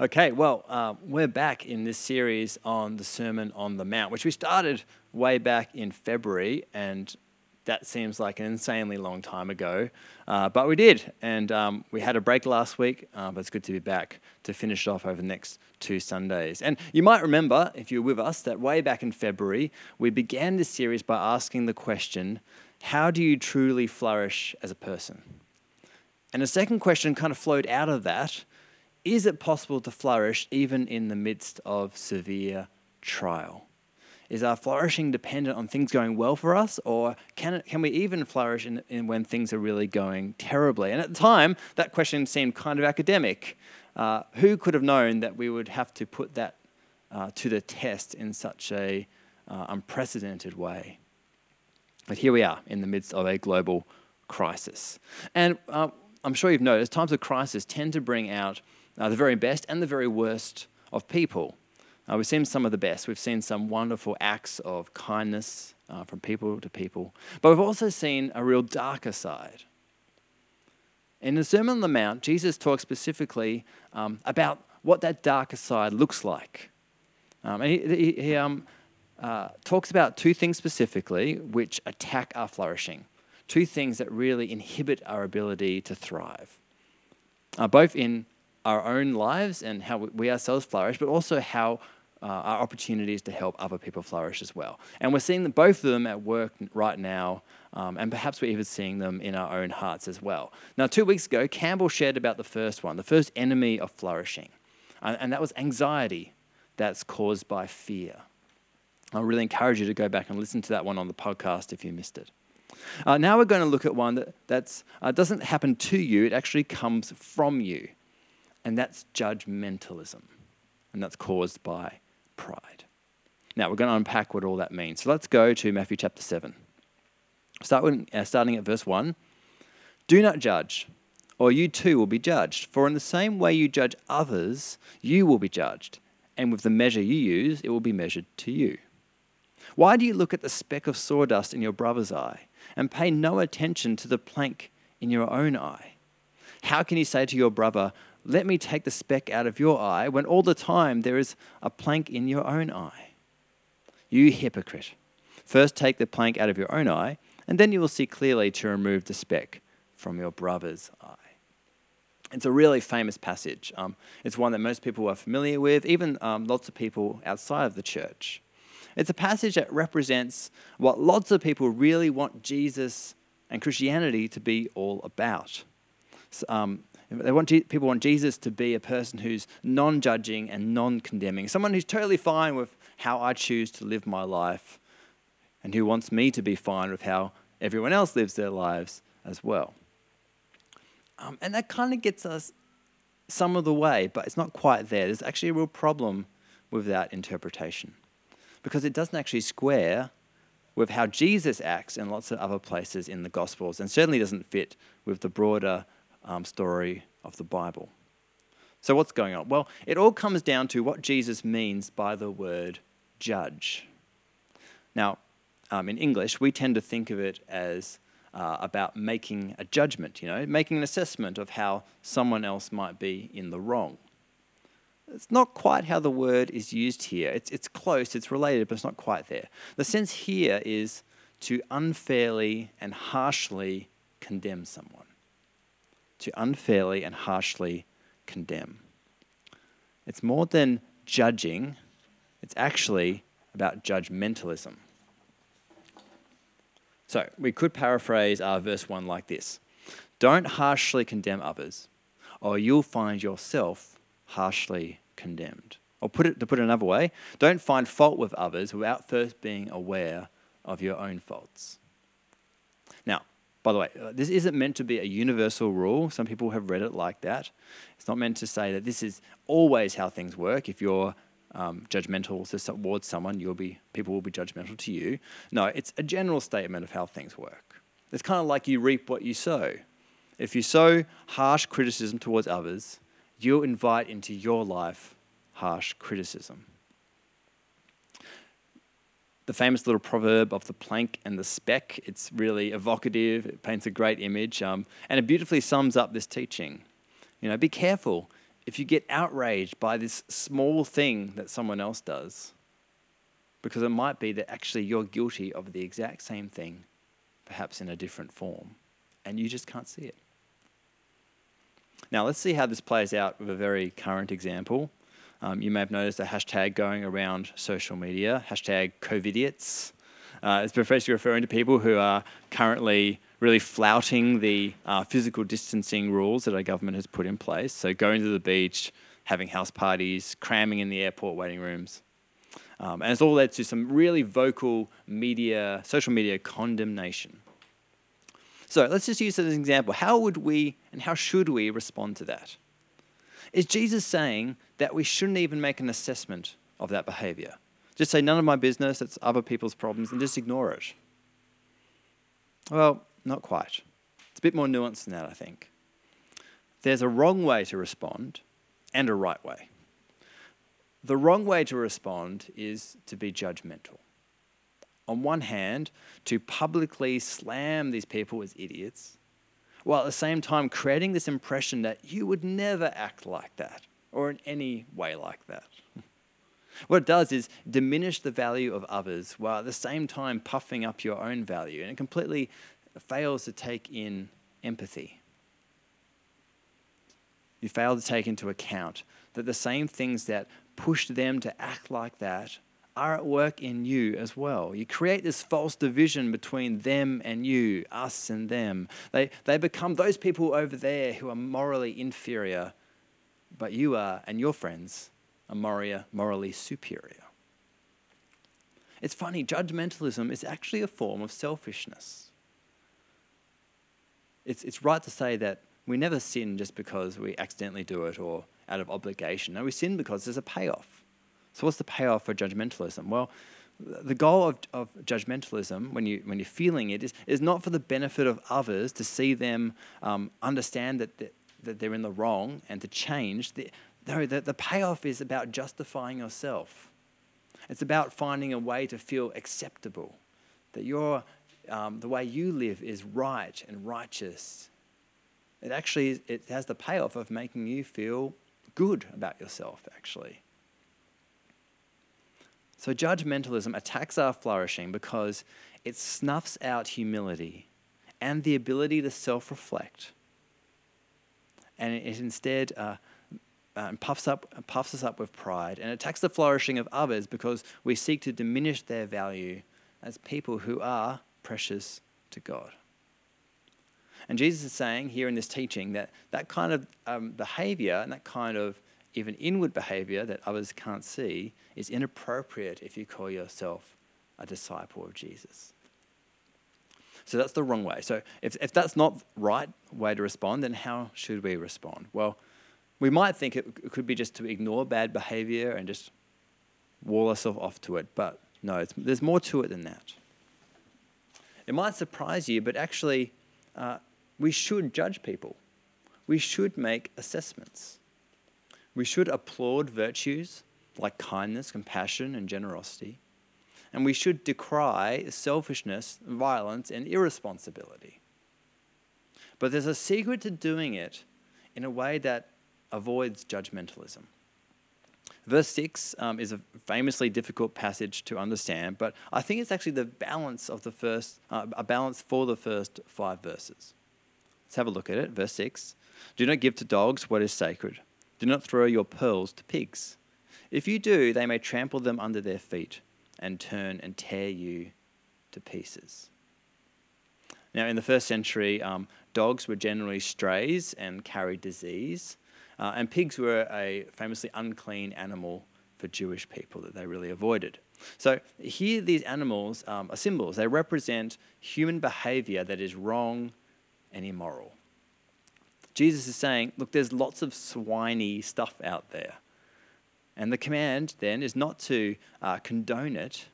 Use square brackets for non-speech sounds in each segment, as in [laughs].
Okay, well, uh, we're back in this series on the Sermon on the Mount, which we started way back in February, and that seems like an insanely long time ago. Uh, but we did, and um, we had a break last week, uh, but it's good to be back to finish it off over the next two Sundays. And you might remember, if you were with us, that way back in February, we began this series by asking the question how do you truly flourish as a person? And a second question kind of flowed out of that is it possible to flourish even in the midst of severe trial? Is our flourishing dependent on things going well for us, or can, it, can we even flourish in, in when things are really going terribly? And at the time, that question seemed kind of academic. Uh, who could have known that we would have to put that uh, to the test in such a uh, unprecedented way? But here we are in the midst of a global crisis. And uh, I'm sure you've noticed times of crisis tend to bring out uh, the very best and the very worst of people. Uh, we've seen some of the best. We've seen some wonderful acts of kindness uh, from people to people. But we've also seen a real darker side. In the Sermon on the Mount, Jesus talks specifically um, about what that darker side looks like. Um, and he, he, he um, uh, talks about two things specifically which attack our flourishing, two things that really inhibit our ability to thrive, uh, both in our own lives and how we ourselves flourish, but also how uh, our opportunities to help other people flourish as well. And we're seeing both of them at work right now, um, and perhaps we're even seeing them in our own hearts as well. Now, two weeks ago, Campbell shared about the first one, the first enemy of flourishing, and, and that was anxiety that's caused by fear. I really encourage you to go back and listen to that one on the podcast if you missed it. Uh, now we're going to look at one that that's, uh, doesn't happen to you, it actually comes from you and that's judgmentalism, and that's caused by pride. Now, we're going to unpack what all that means. So let's go to Matthew chapter 7. Start with, uh, starting at verse 1. Do not judge, or you too will be judged. For in the same way you judge others, you will be judged, and with the measure you use, it will be measured to you. Why do you look at the speck of sawdust in your brother's eye and pay no attention to the plank in your own eye? How can you say to your brother, let me take the speck out of your eye when all the time there is a plank in your own eye. You hypocrite. First take the plank out of your own eye, and then you will see clearly to remove the speck from your brother's eye. It's a really famous passage. Um, it's one that most people are familiar with, even um, lots of people outside of the church. It's a passage that represents what lots of people really want Jesus and Christianity to be all about. Um, they want people want Jesus to be a person who's non-judging and non-condemning, someone who's totally fine with how I choose to live my life, and who wants me to be fine with how everyone else lives their lives as well. Um, and that kind of gets us some of the way, but it's not quite there. There's actually a real problem with that interpretation because it doesn't actually square with how Jesus acts in lots of other places in the Gospels, and certainly doesn't fit with the broader um, story of the Bible. So, what's going on? Well, it all comes down to what Jesus means by the word judge. Now, um, in English, we tend to think of it as uh, about making a judgment, you know, making an assessment of how someone else might be in the wrong. It's not quite how the word is used here. It's, it's close, it's related, but it's not quite there. The sense here is to unfairly and harshly condemn someone to unfairly and harshly condemn. It's more than judging, it's actually about judgmentalism. So we could paraphrase our verse 1 like this Don't harshly condemn others, or you'll find yourself harshly condemned. Or put it, to put it another way, don't find fault with others without first being aware of your own faults. By the way, uh, this isn't meant to be a universal rule. Some people have read it like that. It's not meant to say that this is always how things work. If you're um, judgmental towards someone, you'll be people will be judgmental to you. No, it's a general statement of how things work. It's kind of like you reap what you sow. If you sow harsh criticism towards others, you'll invite into your life harsh criticism the famous little proverb of the plank and the speck. It's really evocative, it paints a great image, um, and it beautifully sums up this teaching. You know, be careful. if you get outraged by this small thing that someone else does, because it might be that actually you're guilty of the exact same thing, perhaps in a different form, and you just can't see it. Now, let's see how this plays out with a very current example. Um, you may have noticed a hashtag going around social media, hashtag COVIDiots. Uh, it's basically referring to people who are currently really flouting the uh, physical distancing rules that our government has put in place. So, going to the beach, having house parties, cramming in the airport waiting rooms. Um, and it's all led to some really vocal media, social media condemnation. So let's just use it as an example. How would we and how should we respond to that? Is Jesus saying that we shouldn't even make an assessment of that behavior? Just say, none of my business, it's other people's problems, and just ignore it? Well, not quite. It's a bit more nuanced than that, I think. There's a wrong way to respond and a right way. The wrong way to respond is to be judgmental on one hand, to publicly slam these people as idiots, while at the same time creating this impression that you would never act like that or in any way like that. [laughs] What it does is diminish the value of others while at the same time puffing up your own value, and it completely fails to take in empathy. You fail to take into account that the same things that pushed them to act like that are at work in you as well. You create this false division between them and you, us and them. They, they become those people over there who are morally inferior, but you are, and your friends, are morally, superior. It's funny, judgmentalism is actually a form of selfishness. It's, it's right to say that we never sin just because we accidentally do it or out of obligation. No, we sin because there's a payoff. So, what's the payoff for judgmentalism? Well, the goal of, of judgmentalism, when, you, when you're feeling it, is, is not for the benefit of others to see them um, understand that, that, that they're in the wrong and to change. The, no, the, the payoff is about justifying yourself. It's about finding a way to feel acceptable, that your, um, the way you live is right and righteous. It actually it has the payoff of making you feel good about yourself, actually. So, judgmentalism attacks our flourishing because it snuffs out humility and the ability to self reflect. And it instead uh, uh, puffs, up, puffs us up with pride and attacks the flourishing of others because we seek to diminish their value as people who are precious to God. And Jesus is saying here in this teaching that that kind of um, behavior and that kind of even inward behavior that others can't see is inappropriate if you call yourself a disciple of Jesus. So that's the wrong way. So if, if that's not right way to respond, then how should we respond? Well, we might think it could be just to ignore bad behavior and just wall ourselves off to it, but no, there's more to it than that. It might surprise you, but actually, uh, we should judge people. We should make assessments. We should applaud virtues like kindness, compassion, and generosity. And we should decry selfishness, violence, and irresponsibility. But there's a secret to doing it in a way that avoids judgmentalism. Verse 6 um, is a famously difficult passage to understand, but I think it's actually the balance of the first, uh, a balance for the first five verses. Let's have a look at it. Verse 6 Do not give to dogs what is sacred do not throw your pearls to pigs. If you do, they may trample them under their feet and turn and tear you to pieces. Now, in the first century, um, dogs were generally strays and carried disease, uh, and pigs were a famously unclean animal for Jewish people that they really avoided. So, here these animals um, are symbols. They represent human behavior that is wrong and immoral. Jesus is saying, look, there's lots of swiney stuff out there. And the command then is not to uh, condone it,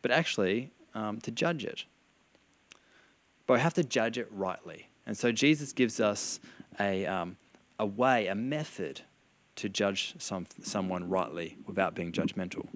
but actually um, to judge it. But we have to judge it rightly. And so Jesus gives us a, um, a way, a method to judge some, someone rightly without being judgmental.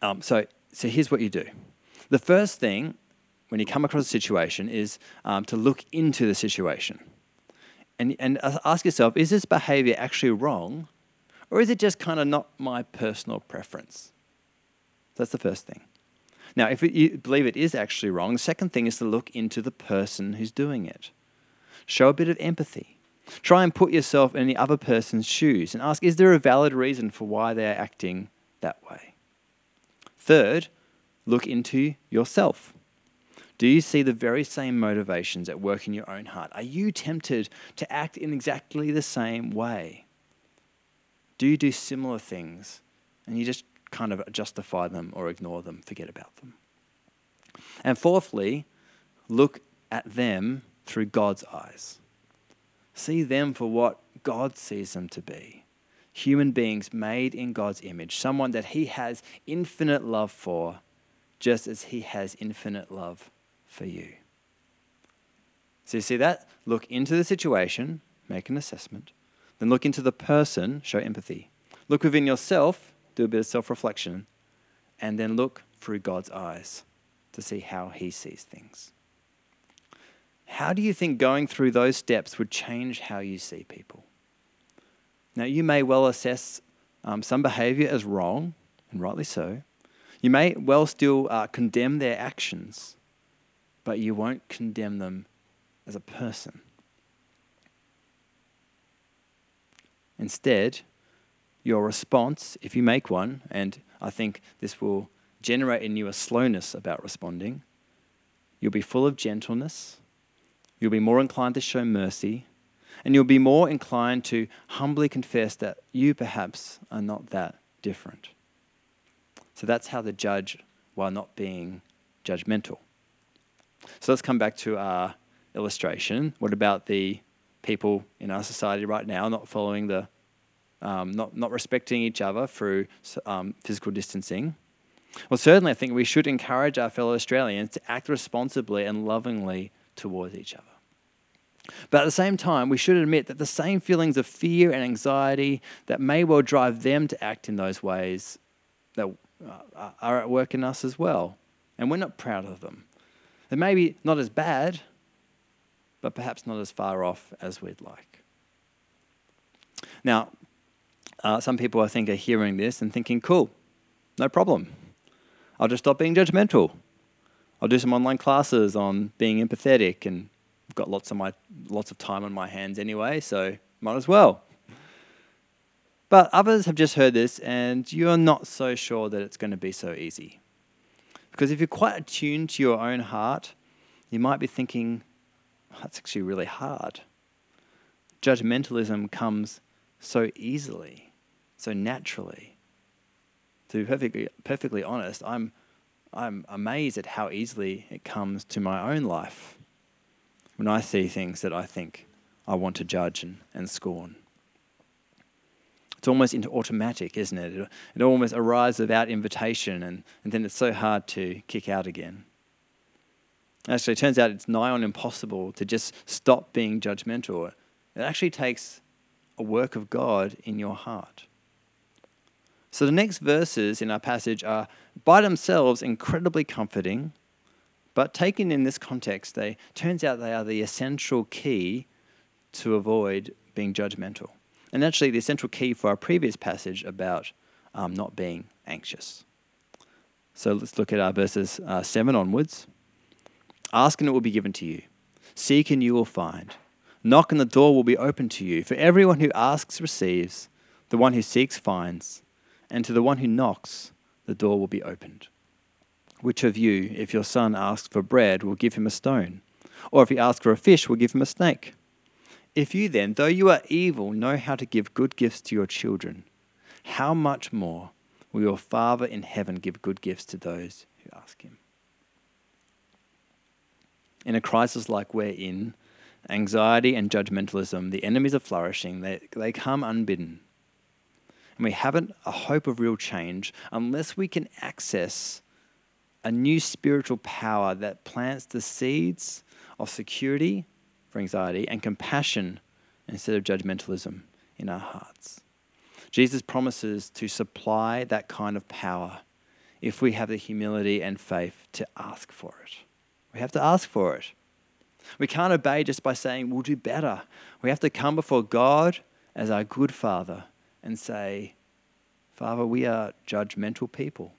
Um, so, so here's what you do. The first thing when you come across a situation is um, to look into the situation. and, and ask yourself is this behavior actually wrong or is it just kind of not my personal preference? That's the first thing. Now, if you believe it is actually wrong, the second thing is to look into the person who's doing it. Show a bit of empathy. Try and put yourself in the other person's shoes and ask is there a valid reason for why they're acting that way? Third, look into yourself. Do you see the very same motivations at work in your own heart? Are you tempted to act in exactly the same way? Do you do similar things and you just kind of justify them or ignore them, forget about them? And fourthly, look at them through God's eyes. See them for what God sees them to be human beings made in God's image, someone that He has infinite love for, just as He has infinite love for you. So you see that? Look into the situation, make an assessment. Then look into the person, show empathy. Look within yourself, do a bit of self reflection. And then look through God's eyes to see how He sees things. How do you think going through those steps would change how you see people? Now, you may well assess um, some behavior as wrong, and rightly so. You may well still uh, condemn their actions, but you won't condemn them as a person. Instead, your response, if you make one, and I think this will generate in you a slowness about responding, you'll be full of gentleness, you'll be more inclined to show mercy, and you'll be more inclined to humbly confess that you perhaps are not that different. So that's how to judge while not being judgmental. So let's come back to our illustration. What about the people in our society right now not following the, um, not, not respecting each other through um, physical distancing. Well, certainly, I think we should encourage our fellow Australians to act responsibly and lovingly towards each other. But at the same time, we should admit that the same feelings of fear and anxiety that may well drive them to act in those ways that uh, are at work in us as well. And we're not proud of them. They're maybe not as bad, but perhaps not as far off as we'd like. Now, uh, some people I think are hearing this and thinking, cool, no problem. I'll just stop being judgmental. I'll do some online classes on being empathetic and I've got lots of my lots of time on my hands anyway, so might as well. But others have just heard this and you're not so sure that it's going to be so easy. Because if you're quite attuned to your own heart, you might be thinking, oh, that's actually really hard. Judgmentalism comes so easily, so naturally. To be perfectly, perfectly honest, I'm, I'm amazed at how easily it comes to my own life when I see things that I think I want to judge and, and scorn. It's almost into automatic, isn't it? it? Almost arrives without invitation, and, and then it's so hard to kick out again. Actually, it turns out it's nigh on impossible to just stop being judgmental. It actually takes a work of God in your heart. So the next verses in our passage are by themselves incredibly comforting, but taken in this context, they turns out they are the essential key to avoid being judgmental. And actually the essential key for our previous passage about um, not being anxious. So let's look at our verses uh, 7 onwards. Ask and it will be given to you. Seek and you will find. Knock and the door will be opened to you. For everyone who asks receives, the one who seeks finds, and to the one who knocks, the door will be opened. Which of you, if your son asks for bread, will give him a stone? Or if he asks for a fish, will give him a snake? If you then, though you are evil, know how to give good gifts to your children, how much more will your Father in heaven give good gifts to those who ask him? in a crisis like we're in, anxiety and judgmentalism, the enemies are flourishing, they, they come unbidden. And we haven't a hope of real change unless we can access a new spiritual power that plants the seeds of security for anxiety and compassion instead of judgmentalism in our hearts. Jesus promises to supply that kind of power if we have the humility and faith to ask for it. We have to ask for it. We can't obey just by saying we'll do better. We have to come before God as our good Father and say, Father, we are judgmental people.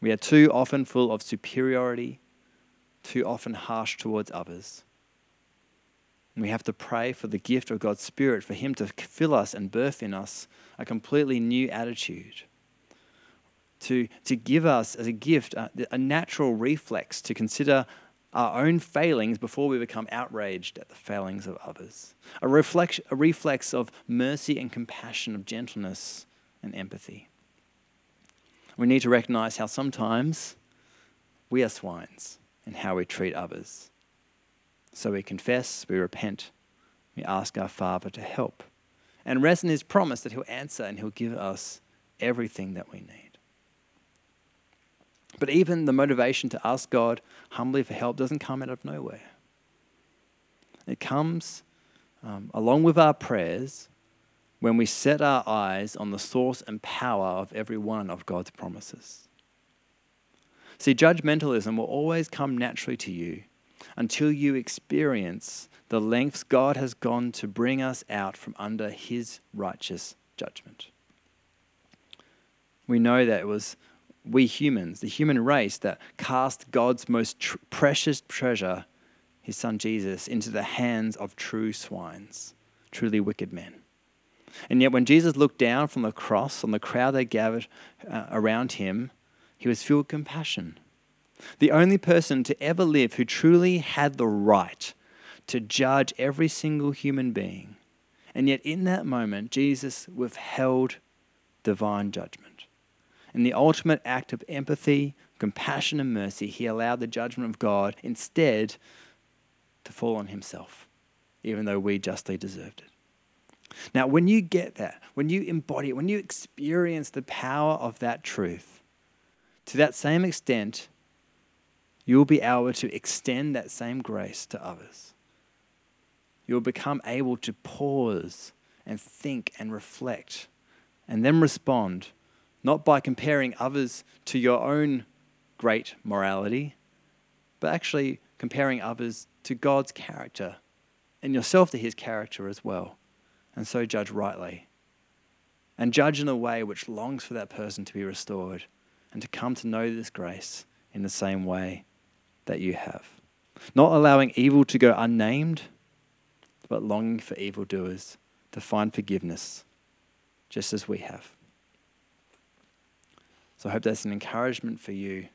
We are too often full of superiority, too often harsh towards others. And we have to pray for the gift of God's Spirit, for Him to fill us and birth in us a completely new attitude. To, to give us as a gift uh, a, a natural reflex to consider our own failings before we become outraged at the failings of others. A, reflex, a reflex of mercy and compassion, of gentleness and empathy. We need to recognize how sometimes we are swines in how we treat others. So we confess, we repent, we ask our Father to help, and rest in His promise that He'll answer and He'll give us everything that we need. But even the motivation to ask God humbly for help doesn't come out of nowhere. It comes um, along with our prayers when we set our eyes on the source and power of every one of God's promises. See, judgmentalism will always come naturally to you until you experience the lengths God has gone to bring us out from under his righteous judgment. We know that it was we humans, the human race, that cast God's most tr- precious treasure, his son Jesus, into the hands of true swines, truly wicked men. And yet, when Jesus looked down from the cross on the crowd that gathered uh, around him, he was filled with compassion. The only person to ever live who truly had the right to judge every single human being. And yet, in that moment, Jesus withheld divine judgment. In the ultimate act of empathy, compassion, and mercy, he allowed the judgment of God instead to fall on himself, even though we justly deserved it. Now, when you get that, when you embody it, when you experience the power of that truth, to that same extent, you'll be able to extend that same grace to others. You'll become able to pause and think and reflect and then respond, not by comparing others to your own great morality, but actually comparing others to God's character and yourself to his character as well and so judge rightly. And judge in a way which longs for that person to be restored and to come to know this grace in the same way that you have. Not allowing evil to go unnamed, but longing for evildoers to find forgiveness, just as we have. So I hope that's an encouragement for you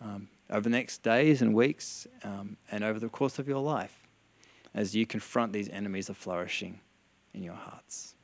um, over the next days and weeks um, and over the course of your life as you confront these enemies of flourishing in your hearts.